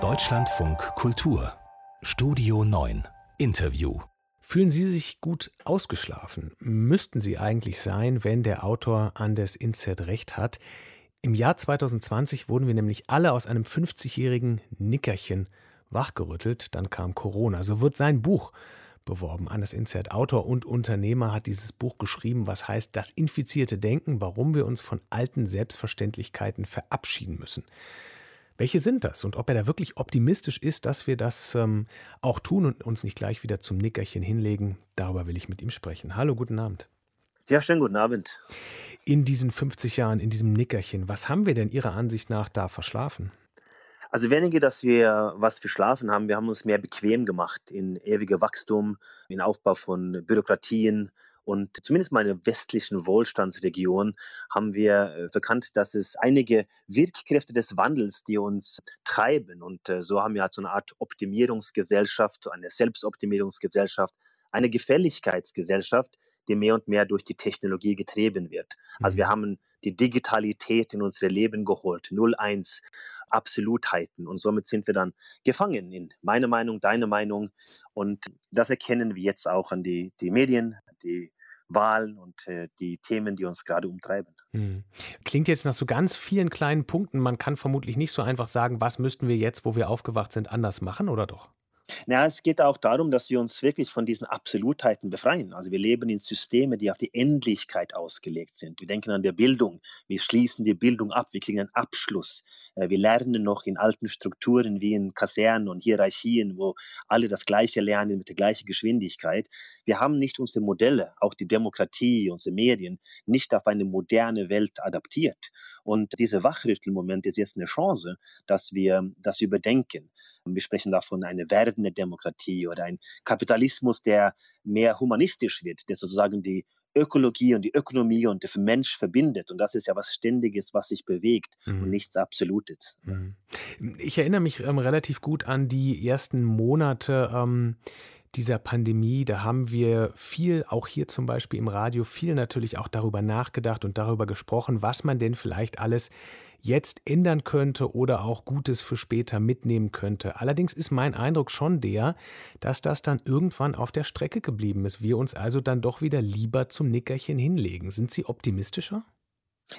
Deutschlandfunk Kultur Studio 9 Interview Fühlen Sie sich gut ausgeschlafen? Müssten Sie eigentlich sein, wenn der Autor Anders Inzert recht hat. Im Jahr 2020 wurden wir nämlich alle aus einem 50-jährigen Nickerchen wachgerüttelt. Dann kam Corona. So wird sein Buch beworben. Anders Inzert, Autor und Unternehmer, hat dieses Buch geschrieben, was heißt Das infizierte Denken, warum wir uns von alten Selbstverständlichkeiten verabschieden müssen. Welche sind das und ob er da wirklich optimistisch ist, dass wir das ähm, auch tun und uns nicht gleich wieder zum Nickerchen hinlegen, darüber will ich mit ihm sprechen. Hallo, guten Abend. Ja, schönen guten Abend. In diesen 50 Jahren, in diesem Nickerchen, was haben wir denn Ihrer Ansicht nach da verschlafen? Also weniger, dass wir was verschlafen haben, wir haben uns mehr bequem gemacht in ewige Wachstum, in Aufbau von Bürokratien, und zumindest mal in der westlichen Wohlstandsregion haben wir äh, dass es einige Wirkkräfte des Wandels, die uns treiben. Und äh, so haben wir halt so eine Art Optimierungsgesellschaft, eine Selbstoptimierungsgesellschaft, eine Gefälligkeitsgesellschaft, die mehr und mehr durch die Technologie getrieben wird. Also wir mhm. haben die Digitalität in unser Leben geholt, 0-1 Absolutheiten und somit sind wir dann gefangen in meine Meinung, deine Meinung und das erkennen wir jetzt auch an die, die Medien, die Wahlen und äh, die Themen, die uns gerade umtreiben. Hm. Klingt jetzt nach so ganz vielen kleinen Punkten. Man kann vermutlich nicht so einfach sagen, was müssten wir jetzt, wo wir aufgewacht sind, anders machen, oder doch? Na, es geht auch darum, dass wir uns wirklich von diesen Absolutheiten befreien. Also wir leben in Systemen, die auf die Endlichkeit ausgelegt sind. Wir denken an der Bildung. Wir schließen die Bildung ab. Wir kriegen einen Abschluss. Äh, wir lernen noch in alten Strukturen wie in Kasernen und Hierarchien, wo alle das Gleiche lernen mit der gleichen Geschwindigkeit. Wir haben nicht unsere Modelle, auch die Demokratie, unsere Medien, nicht auf eine moderne Welt adaptiert. Und dieser Wachrüttelmoment ist jetzt eine Chance, dass wir das überdenken. Wir sprechen davon eine werdende Demokratie oder ein Kapitalismus, der mehr humanistisch wird, der sozusagen die Ökologie und die Ökonomie und den Mensch verbindet. Und das ist ja was Ständiges, was sich bewegt mhm. und nichts Absolutes. Mhm. Ich erinnere mich ähm, relativ gut an die ersten Monate. Ähm dieser Pandemie, da haben wir viel, auch hier zum Beispiel im Radio, viel natürlich auch darüber nachgedacht und darüber gesprochen, was man denn vielleicht alles jetzt ändern könnte oder auch Gutes für später mitnehmen könnte. Allerdings ist mein Eindruck schon der, dass das dann irgendwann auf der Strecke geblieben ist. Wir uns also dann doch wieder lieber zum Nickerchen hinlegen. Sind Sie optimistischer?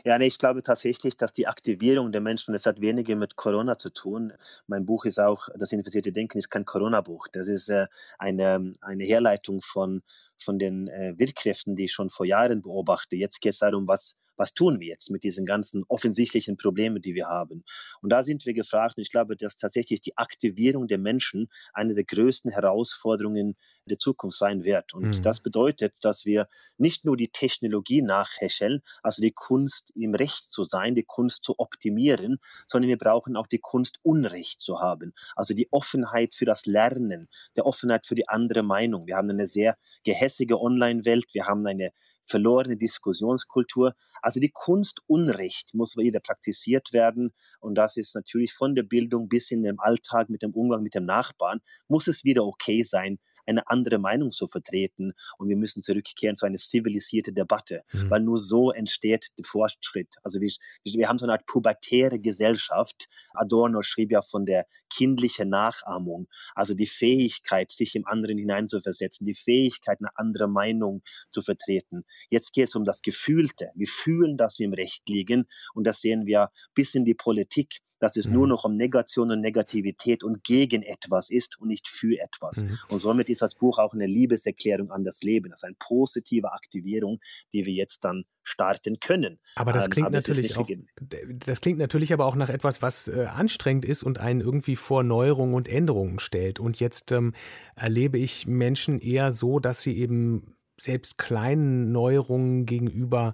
Ja, nee, ich glaube tatsächlich, dass die Aktivierung der Menschen, das hat weniger mit Corona zu tun. Mein Buch ist auch, das infizierte Denken ist kein Corona-Buch. Das ist äh, eine, eine Herleitung von, von den äh, Wirkkräften, die ich schon vor Jahren beobachte. Jetzt geht es darum, was was tun wir jetzt mit diesen ganzen offensichtlichen Problemen, die wir haben? Und da sind wir gefragt und ich glaube, dass tatsächlich die Aktivierung der Menschen eine der größten Herausforderungen der Zukunft sein wird. Und mhm. das bedeutet, dass wir nicht nur die Technologie nachhecheln, also die Kunst im Recht zu sein, die Kunst zu optimieren, sondern wir brauchen auch die Kunst Unrecht zu haben. Also die Offenheit für das Lernen, der Offenheit für die andere Meinung. Wir haben eine sehr gehässige Online-Welt, wir haben eine verlorene Diskussionskultur. Also die Kunst Unrecht muss wieder praktiziert werden. Und das ist natürlich von der Bildung bis in den Alltag mit dem Umgang mit dem Nachbarn, muss es wieder okay sein, eine andere Meinung zu vertreten. Und wir müssen zurückkehren zu einer zivilisierten Debatte, mhm. weil nur so entsteht der Fortschritt. Also wir, wir haben so eine Art pubertäre Gesellschaft. Adorno schrieb ja von der kindlichen Nachahmung, also die Fähigkeit, sich im anderen hineinzuversetzen, die Fähigkeit, eine andere Meinung zu vertreten. Jetzt geht es um das Gefühlte. Wir fühlen, dass wir im Recht liegen und das sehen wir bis in die Politik dass es mhm. nur noch um Negation und Negativität und gegen etwas ist und nicht für etwas. Mhm. Und somit ist das Buch auch eine Liebeserklärung an das Leben, also eine positive Aktivierung, die wir jetzt dann starten können. Aber das ähm, klingt aber natürlich auch, das klingt natürlich aber auch nach etwas, was äh, anstrengend ist und einen irgendwie vor Neuerungen und Änderungen stellt. Und jetzt ähm, erlebe ich Menschen eher so, dass sie eben selbst kleinen Neuerungen gegenüber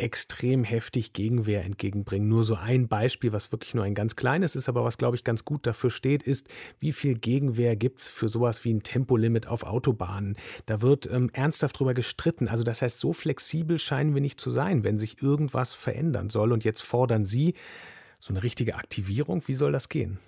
extrem heftig Gegenwehr entgegenbringen. Nur so ein Beispiel, was wirklich nur ein ganz kleines ist, aber was, glaube ich, ganz gut dafür steht, ist, wie viel Gegenwehr gibt es für sowas wie ein Tempolimit auf Autobahnen. Da wird ähm, ernsthaft drüber gestritten. Also das heißt, so flexibel scheinen wir nicht zu sein, wenn sich irgendwas verändern soll. Und jetzt fordern Sie so eine richtige Aktivierung. Wie soll das gehen?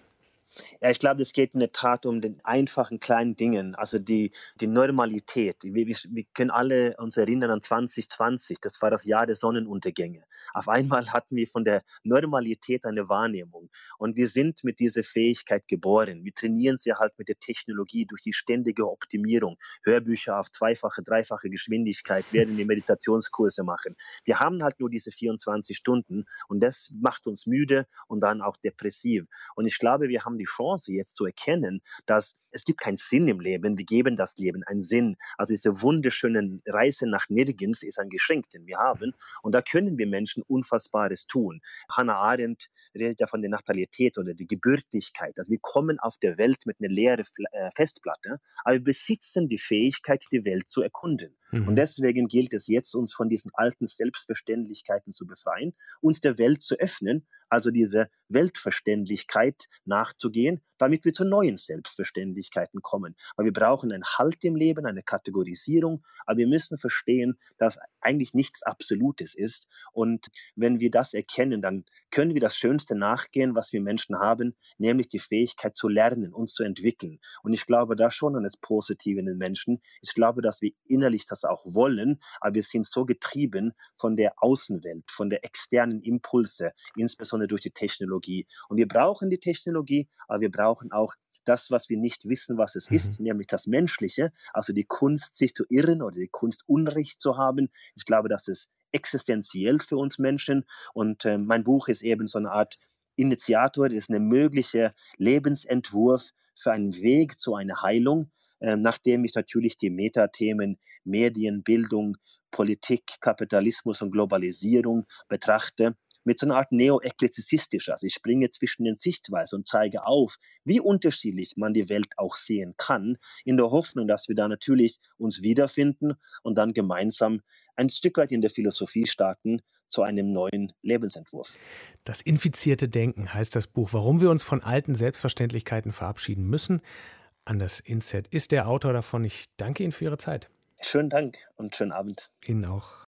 Ja, ich glaube, es geht in der Tat um den einfachen kleinen Dingen, also die, die Normalität. Wir, wir, können alle uns erinnern an 2020, das war das Jahr der Sonnenuntergänge. Auf einmal hatten wir von der Normalität eine Wahrnehmung und wir sind mit dieser Fähigkeit geboren. Wir trainieren sie halt mit der Technologie durch die ständige Optimierung, Hörbücher auf zweifache, dreifache Geschwindigkeit, werden wir Meditationskurse machen. Wir haben halt nur diese 24 Stunden und das macht uns müde und dann auch depressiv. Und ich glaube, wir haben die Chance, jetzt zu erkennen, dass es gibt keinen Sinn im Leben, wir geben das Leben einen Sinn. Also diese wunderschöne Reise nach nirgends ist ein Geschenk, den wir haben und da können wir Menschen Unfassbares tun. Hannah Arendt redet ja von der Natalität oder der Gebürtigkeit. Also wir kommen auf der Welt mit einer leeren äh, Festplatte, aber wir besitzen die Fähigkeit, die Welt zu erkunden. Mhm. Und deswegen gilt es jetzt, uns von diesen alten Selbstverständlichkeiten zu befreien, uns der Welt zu öffnen, also diese Weltverständlichkeit nachzugehen, damit wir zu neuen Selbstverständlichkeiten kommen. Weil wir brauchen einen Halt im Leben, eine Kategorisierung, aber wir müssen verstehen, dass eigentlich nichts Absolutes ist. Und wenn wir das erkennen, dann können wir das Schönste nachgehen, was wir Menschen haben, nämlich die Fähigkeit zu lernen, uns zu entwickeln. Und ich glaube da schon an das Positive in den Menschen. Ich glaube, dass wir innerlich das auch wollen, aber wir sind so getrieben von der Außenwelt, von der externen Impulse, insbesondere durch die Technologie. Und wir brauchen die Technologie, aber wir brauchen auch das, was wir nicht wissen, was es mhm. ist, nämlich das Menschliche, also die Kunst, sich zu irren oder die Kunst, Unrecht zu haben. Ich glaube, das ist existenziell für uns Menschen. Und äh, mein Buch ist eben so eine Art Initiator, ist ein möglicher Lebensentwurf für einen Weg zu einer Heilung, äh, nachdem ich natürlich die Metathemen Medien, Bildung, Politik, Kapitalismus und Globalisierung betrachte mit so einer Art neo-eklezistisch. Also ich springe zwischen den Sichtweisen und zeige auf, wie unterschiedlich man die Welt auch sehen kann, in der Hoffnung, dass wir da natürlich uns wiederfinden und dann gemeinsam ein Stück weit in der Philosophie starten zu einem neuen Lebensentwurf. Das infizierte Denken heißt das Buch, warum wir uns von alten Selbstverständlichkeiten verabschieden müssen. Anders Inset ist der Autor davon. Ich danke Ihnen für Ihre Zeit. Schönen Dank und schönen Abend. Ihnen auch.